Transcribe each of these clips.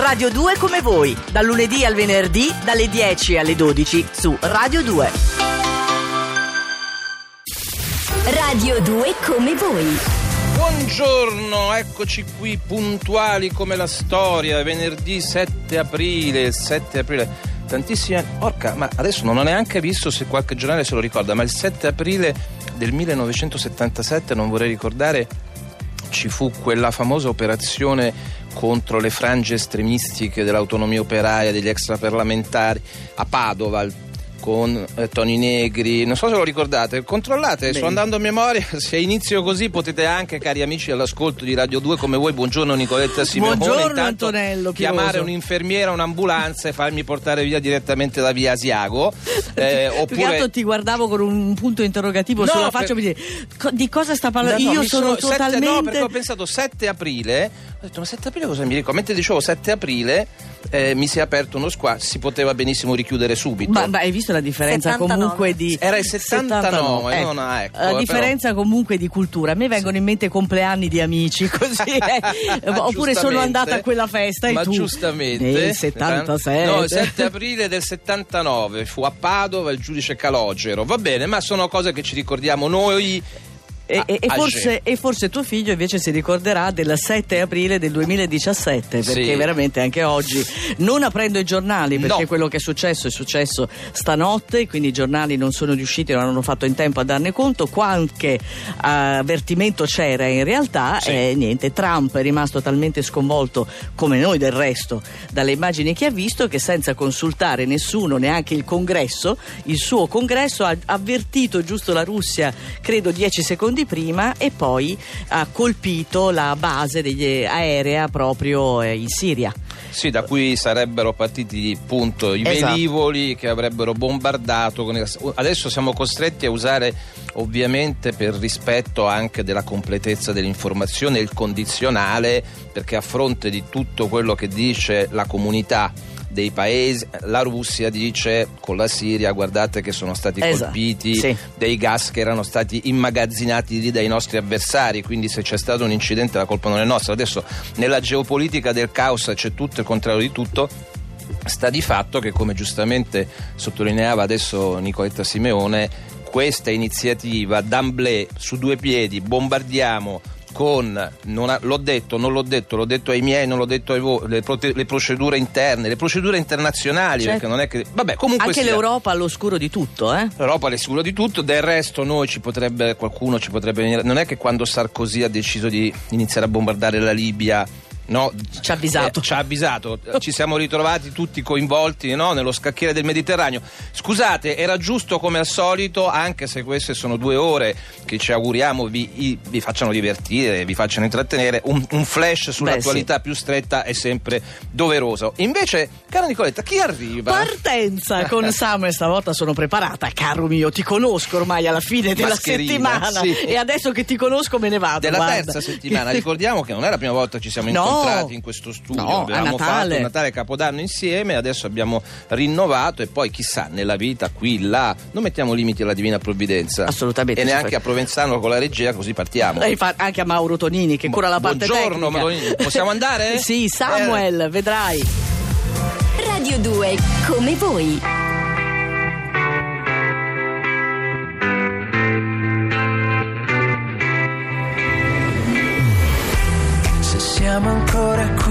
Radio 2 come voi, dal lunedì al venerdì, dalle 10 alle 12 su Radio 2. Radio 2 come voi. Buongiorno, eccoci qui puntuali come la storia, venerdì 7 aprile, 7 aprile. Tantissime. Porca, ma adesso non ho neanche visto se qualche giornale se lo ricorda, ma il 7 aprile del 1977, non vorrei ricordare, ci fu quella famosa operazione contro le frange estremistiche dell'autonomia operaia, degli extraparlamentari a Padova, con eh, Toni Negri, non so se lo ricordate, controllate, Bene. sto andando a memoria, se inizio così potete anche, cari amici all'ascolto di Radio 2 come voi, buongiorno Nicoletta Simeone, Buongiorno, intanto Antonello chiamare Piroso. un'infermiera, un'ambulanza e farmi portare via direttamente da via Asiago, eh, oppure... ti guardavo con un punto interrogativo No, sulla per- faccia e mi dici, "Co- di cosa sta parlando? No, no, Io sono, sette- totalmente... no, perché ho pensato 7 aprile. Ho detto, ma 7 aprile cosa mi ricordo? Mentre dicevo 7 aprile, eh, mi si è aperto uno squadro. Si poteva benissimo richiudere subito. Ma, ma hai visto la differenza 79. comunque di Era il 79, ecco. non ha- ecco, la eh, differenza comunque di cultura. A me vengono in mente compleanni di amici così, eh. Oppure sono andata a quella festa e ma tu giustamente nel 77. no il 7 aprile del 79 fu a Padova il giudice Calogero va bene ma sono cose che ci ricordiamo noi E, e- e forse, e forse tuo figlio invece si ricorderà del 7 aprile del 2017 perché Sì. veramente anche oggi non aprendo i giornali perché No. quello che è successo è successo stanotte quindi i giornali non sono riusciti non hanno fatto in tempo a darne conto qualche avvertimento c'era in realtà Sì. e niente Trump è rimasto talmente sconvolto come noi del resto dalle immagini che ha visto che senza consultare nessuno neanche il congresso il suo congresso ha avvertito giusto la Russia credo dieci secondi prima e poi ha colpito la base degli aerea proprio eh, in Siria Sì, da cui sarebbero partiti appunto i Esatto. velivoli che avrebbero bombardato. Adesso siamo costretti a usare ovviamente per rispetto anche della completezza dell'informazione il condizionale perché a fronte di tutto quello che dice la comunità dei paesi, la Russia dice con la Siria guardate che sono stati Esatto, colpiti sì. dei gas che erano stati immagazzinati lì dai nostri avversari, quindi se c'è stato un incidente la colpa non è nostra. Adesso nella geopolitica del caos c'è tutto il contrario di tutto. Sta di fatto che, come giustamente sottolineava adesso Nicoletta Simeone, questa iniziativa d'amblè su due piedi, bombardiamo con, non ha- l'ho detto, non l'ho detto, l'ho detto ai miei, non l'ho detto ai voi, le, prote- le procedure interne, le procedure internazionali, Certo. perché non è che... Vabbè, comunque anche sia. l'Europa all'oscuro di tutto eh? L'Europa è sicuro di tutto, del resto noi ci potrebbe, qualcuno ci potrebbe venire. Non è che quando Sarkozy ha deciso di iniziare a bombardare la Libia. No, Ci ha avvisato. eh, ci ha avvisato, ci siamo ritrovati tutti coinvolti no, nello scacchiere del Mediterraneo. Scusate, era giusto come al solito, anche se queste sono due ore che ci auguriamo vi, vi facciano divertire, vi facciano intrattenere, un, un flash sull'attualità più stretta è sempre doveroso. Invece, cara Nicoletta, chi arriva? Partenza con Samuel, stavolta sono preparata, caro mio, ti conosco ormai alla fine della Mascherina, settimana sì. e adesso che ti conosco me ne vado. della guarda. terza settimana. Ricordiamo che non è la prima volta che ci siamo No. incontrati in questo studio. No, a Abbiamo Natale. fatto Natale e Capodanno insieme, adesso abbiamo rinnovato e poi chissà, nella vita qui, là, non mettiamo limiti alla divina provvidenza. Assolutamente, E neanche fai- a Provenzano con la regia, così partiamo. E fa- anche a Mauro Tonini che cura la parte Buongiorno, tecnica. Maronini. Possiamo andare? sì, Samuel, vedrai. Radio 2 come voi. Se siamo ancora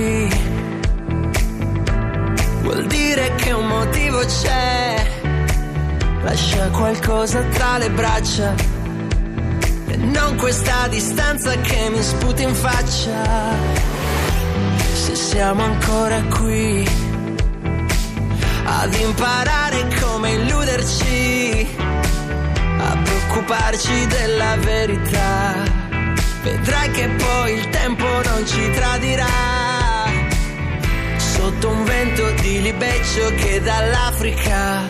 qui, vuol dire che un motivo c'è. Lascia qualcosa tra le braccia e non questa distanza che mi sputi in faccia. Se siamo ancora qui, ad imparare come illuderci, a preoccuparci della verità. Vedrai che poi il tempo non ci tradirà. Sotto un vento di libeccio che dall'Africa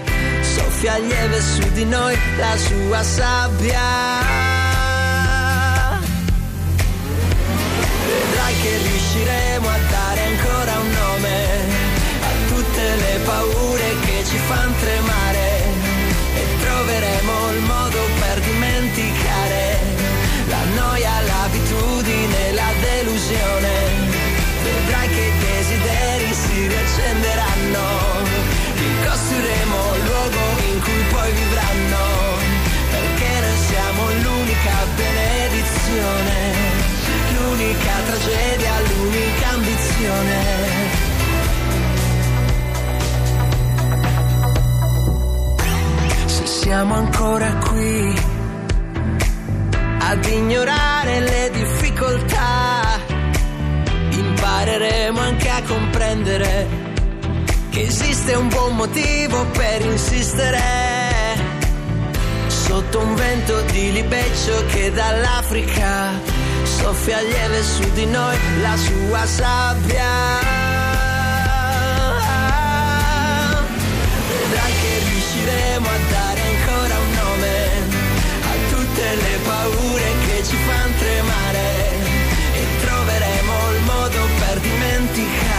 soffia lieve su di noi la sua sabbia. Esiste un buon motivo per insistere. Sotto un vento di libeccio che dall'Africa soffia lieve su di noi la sua sabbia. Vedrai che riusciremo a dare ancora un nome a tutte le paure che ci fanno tremare e troveremo il modo per dimenticare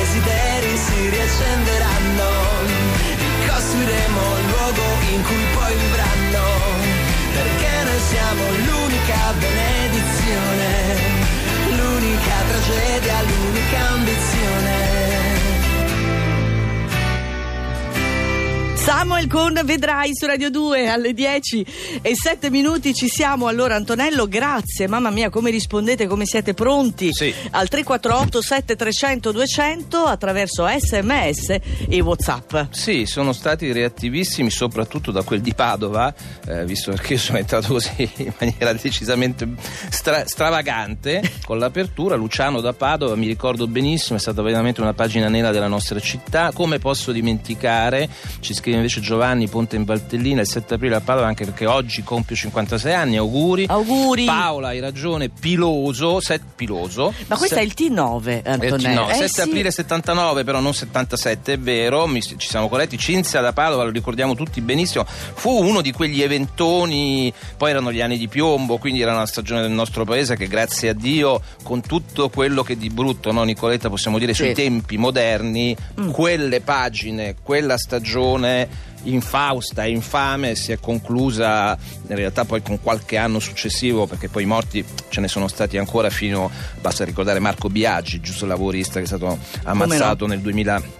desideri si riaccenderanno, ricostruiremo il luogo in cui poi vivranno, perché noi siamo l'unica benedizione, l'unica tragedia, l'unica ambizione. Samuel con Vedrai su Radio 2 alle 10 e 7 minuti ci siamo. Allora Antonello, grazie. Mamma mia, come rispondete, come siete pronti? Sì. Al 348 7300 200 attraverso SMS e WhatsApp. Sì, sono stati reattivissimi soprattutto da quel di Padova, eh, visto che io sono entrato così in maniera decisamente stra- stravagante con l'apertura. Luciano da Padova, mi ricordo benissimo, è stata veramente una pagina nera della nostra città. Come posso dimenticare? Ci scrive invece Giovanni Ponte in Valtellina il 7 aprile a Padova, anche perché oggi compio 56 anni. Auguri. Auguri. Paola, hai ragione, Piloso, set, Piloso. Ma questo Se- è il T9, Antonello. No, Eh 7 sì. aprile 79, però non 77, è vero, mi- ci siamo corretti. Cinzia da Padova, lo ricordiamo tutti benissimo, fu uno di quegli eventoni, poi erano gli anni di piombo, quindi era una stagione del nostro paese che grazie a Dio, con tutto quello che di brutto, no, Nicoletta, possiamo dire Sì. sui tempi moderni, Mm. quelle pagine, quella stagione infausta e infame si è conclusa in realtà poi con qualche anno successivo perché poi i morti ce ne sono stati ancora fino basta ricordare Marco Biaggi giusto lavorista che è stato ammazzato nel 2000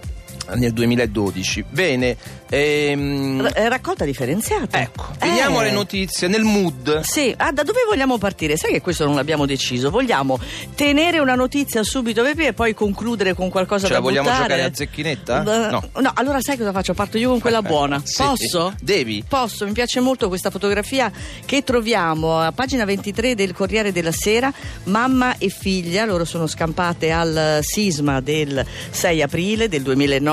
nel 2012 bene ehm, R- eh, raccolta differenziata. ecco veniamo Eh. alle notizie nel mood Sì, ah, da dove vogliamo partire? Sai che questo non l'abbiamo deciso. Vogliamo tenere una notizia subito Pepe, e poi concludere con qualcosa ce da la vogliamo buttare? giocare a zecchinetta? Eh, no no, allora sai cosa faccio? Parto io con quella buona. Sì. Posso? Devi. Posso, mi piace molto questa fotografia che troviamo a pagina 23 del Corriere della Sera. Mamma e figlia, loro sono scampate al sisma del 6 aprile del 2009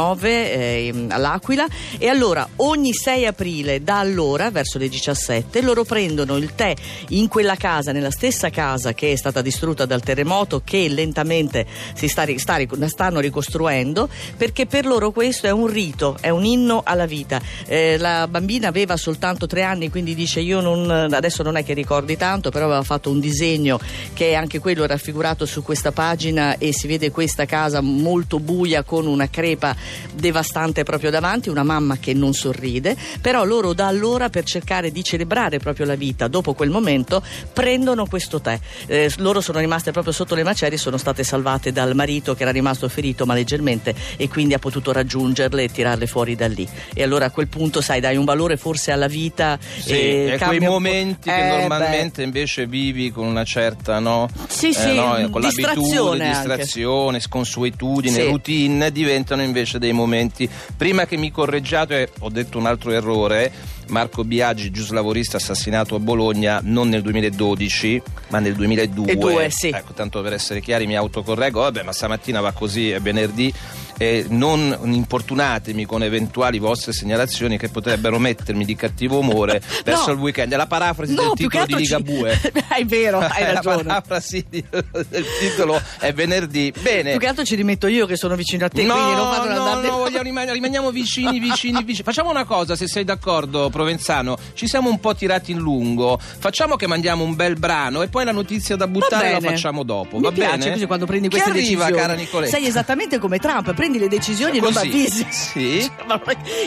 eh, all'Aquila e allora ogni 6 aprile da allora verso le 17 loro prendono il tè in quella casa, nella stessa casa che è stata distrutta dal terremoto che lentamente si sta, sta stanno ricostruendo perché per loro questo è un rito, è un inno alla vita. Eh, la bambina aveva soltanto tre anni, quindi dice io non, adesso non è che ricordi tanto, però aveva fatto un disegno che è anche quello raffigurato su questa pagina e si vede questa casa molto buia con una crepa devastante proprio davanti, una mamma che non sorride, però loro da allora per cercare di celebrare proprio la vita dopo quel momento prendono questo tè. Eh, loro sono rimaste proprio sotto le macerie, sono state salvate dal marito che era rimasto ferito ma leggermente e quindi ha potuto raggiungerle e tirarle fuori da lì. E allora a quel punto sai dai un valore forse alla vita Sì, e è quei momenti Eh, che beh. normalmente invece vivi con una certa no? Sì, sì, no, con distrazione distrazione, sconsuetudine, Sì. routine diventano invece luce dei momenti. Prima che mi correggiate, ho detto un altro errore. Marco Biagi, giuslavorista assassinato a Bologna non nel 2012, ma nel 2002. E due, sì. Ecco, tanto per essere chiari mi autocorreggo. Vabbè, ma stamattina va così, è venerdì. E non importunatemi con eventuali vostre segnalazioni che potrebbero mettermi di cattivo umore verso No. il weekend. È la parafrasi No, del che titolo di altro ci- Ligabue. è vero, hai La ragione. parafrasi di- del titolo è venerdì. Bene. Più che altro ci rimetto io che sono vicino a te, No, quindi non vado ad no, andare no, vogliamo rimane- rimaniamo vicini, vicini, vicini. Facciamo una cosa, se sei d'accordo, Provenzano. Ci siamo un po' tirati in lungo. Facciamo che mandiamo un bel brano e poi la notizia da buttare la facciamo dopo. Mi va piace bene? così quando prendi Chi queste arriva, decisioni. cara Nicoletta? Sei esattamente come Trump, prendi le decisioni e non avvisi. sì. Ma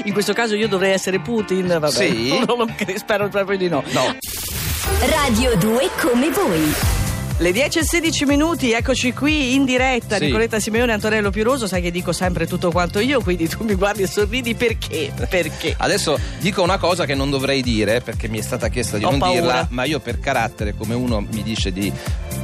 In questo caso io dovrei essere Putin, vabbè. Sì. Non cre- spero proprio di no. No. Radio 2 come voi. Le 10 e 16 minuti, eccoci qui in diretta. Sì. Nicoletta Simeone e Antonello Piroso, sai che dico sempre tutto quanto io, quindi tu mi guardi e sorridi perché? Perché? Adesso dico una cosa che non dovrei dire perché mi è stata chiesta di Ho non paura. dirla, ma io per carattere, come uno mi dice di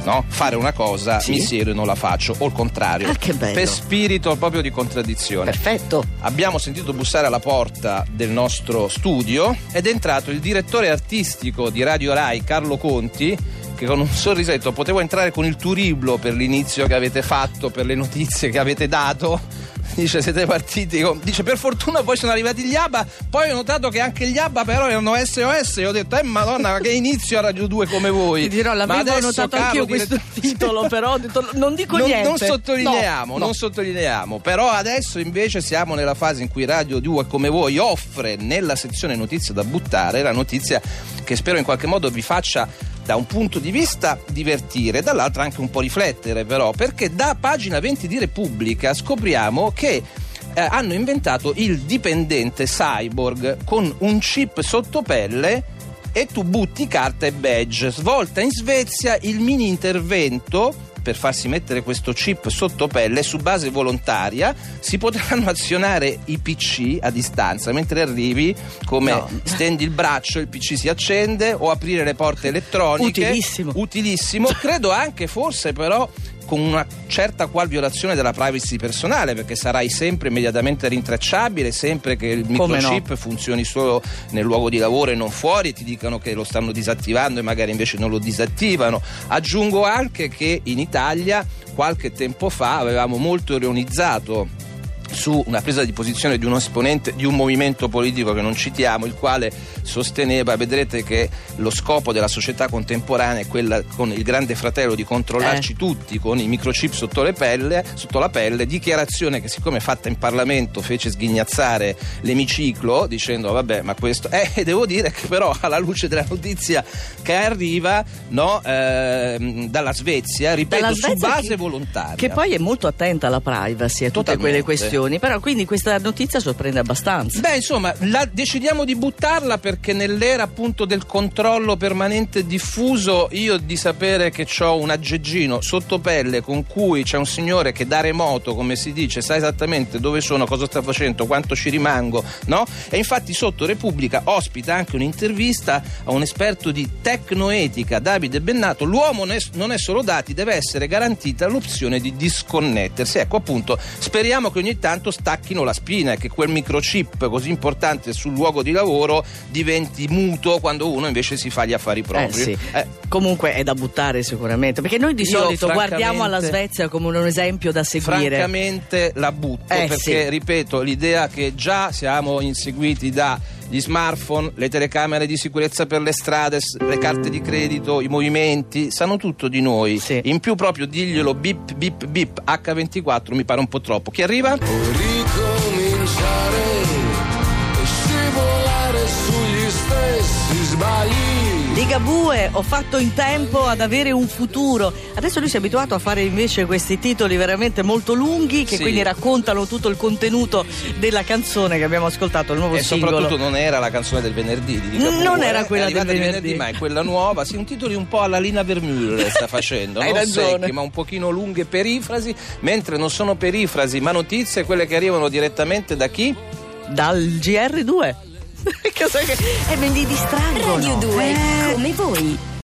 no, fare una cosa, Sì. mi siedo e non la faccio, o il contrario. Ah, che bello. Per spirito proprio di contraddizione. Perfetto. Abbiamo sentito bussare alla porta del nostro studio ed è entrato il direttore artistico di Radio Rai, Carlo Conti, che con un sorrisetto potevo entrare con il turiblo per l'inizio che avete fatto, per le notizie che avete dato. Dice siete partiti con... Dice per fortuna poi sono arrivati gli ABBA Poi ho notato che anche gli ABBA però erano SOS E ho detto eh madonna ma che inizio a Radio 2 come voi Ti dirò, l'avevo adesso, notato caro anch'io questo direttore- titolo, però ho detto, non dico non, niente. non sottolineiamo, No, no. non sottolineiamo. Però adesso invece siamo nella fase in cui Radio 2 come voi offre nella sezione notizie da buttare la notizia che spero in qualche modo vi faccia da un punto di vista divertire, dall'altro anche un po' riflettere però, perché da pagina 20 di Repubblica scopriamo che eh, hanno inventato il dipendente cyborg con un chip sotto pelle e tu butti carta e badge. Svolta in Svezia il mini intervento per farsi mettere questo chip sotto pelle su base volontaria si potranno azionare i PC a distanza mentre arrivi come No. stendi il braccio il PC si accende o aprire le porte elettroniche Utilissimo. utilissimo credo anche forse però con una certa qual violazione della privacy personale perché sarai sempre immediatamente rintracciabile sempre che il Come no? microchip funzioni solo nel luogo di lavoro e non fuori e ti dicono che lo stanno disattivando e magari invece non lo disattivano aggiungo anche che in Italia qualche tempo fa avevamo molto ironizzato su una presa di posizione di uno esponente di un movimento politico che non citiamo, il quale sosteneva, vedrete che lo scopo della società contemporanea è quella con il grande fratello di controllarci Eh. tutti con i microchip sotto, le pelle, sotto la pelle, dichiarazione che siccome fatta in Parlamento fece sghignazzare l'emiciclo dicendo vabbè ma questo... Eh, devo dire che però alla luce della notizia che arriva no, ehm, dalla Svezia, ripeto, Dalla su Svezia base che- volontaria. Che poi è molto attenta alla privacy e a tutte Totalmente. quelle questioni. Però quindi questa notizia sorprende abbastanza. Beh, insomma, decidiamo di buttarla perché nell'era appunto del controllo permanente diffuso, io di sapere che ho un aggeggino sotto pelle con cui c'è un signore che da remoto, come si dice, sa esattamente dove sono, cosa sta facendo, quanto ci rimango, no? E infatti sotto Repubblica ospita anche un'intervista a un esperto di tecnoetica, Davide Bennato. L'uomo non è solo dati, deve essere garantita l'opzione di disconnettersi. Ecco appunto, speriamo che ogni tanto stacchino la spina e che quel microchip così importante sul luogo di lavoro diventi muto quando uno invece si fa gli affari propri. Eh sì. Eh, Comunque è da buttare sicuramente, perché noi di Io, solito guardiamo alla Svezia come un esempio da seguire. Francamente la butto Eh, perché, sì. ripeto, l'idea che già siamo inseguiti da gli smartphone, le telecamere di sicurezza per le strade, le carte di credito, i movimenti, sanno tutto di noi. Sì. In più proprio diglielo bip bip bip H24 mi pare un po' troppo. Chi arriva? Ligabue, ho fatto in tempo ad avere un futuro. Adesso lui si è abituato a fare invece questi titoli veramente molto lunghi che Sì. quindi raccontano tutto il contenuto della canzone che abbiamo ascoltato, il nuovo E singolo. soprattutto non era la canzone del venerdì di Ligabue, Non era eh. quella è arrivata del il venerdì. ma è quella nuova. Sì, un titolo un po' alla Lina Vermüller sta facendo, Hai non ragione. secche, ma un pochino lunghe perifrasi, mentre non sono perifrasi, ma notizie quelle che arrivano direttamente da chi? Dal GR2. Cosa che... E me li distraggono. Radio 2 Eh, come voi.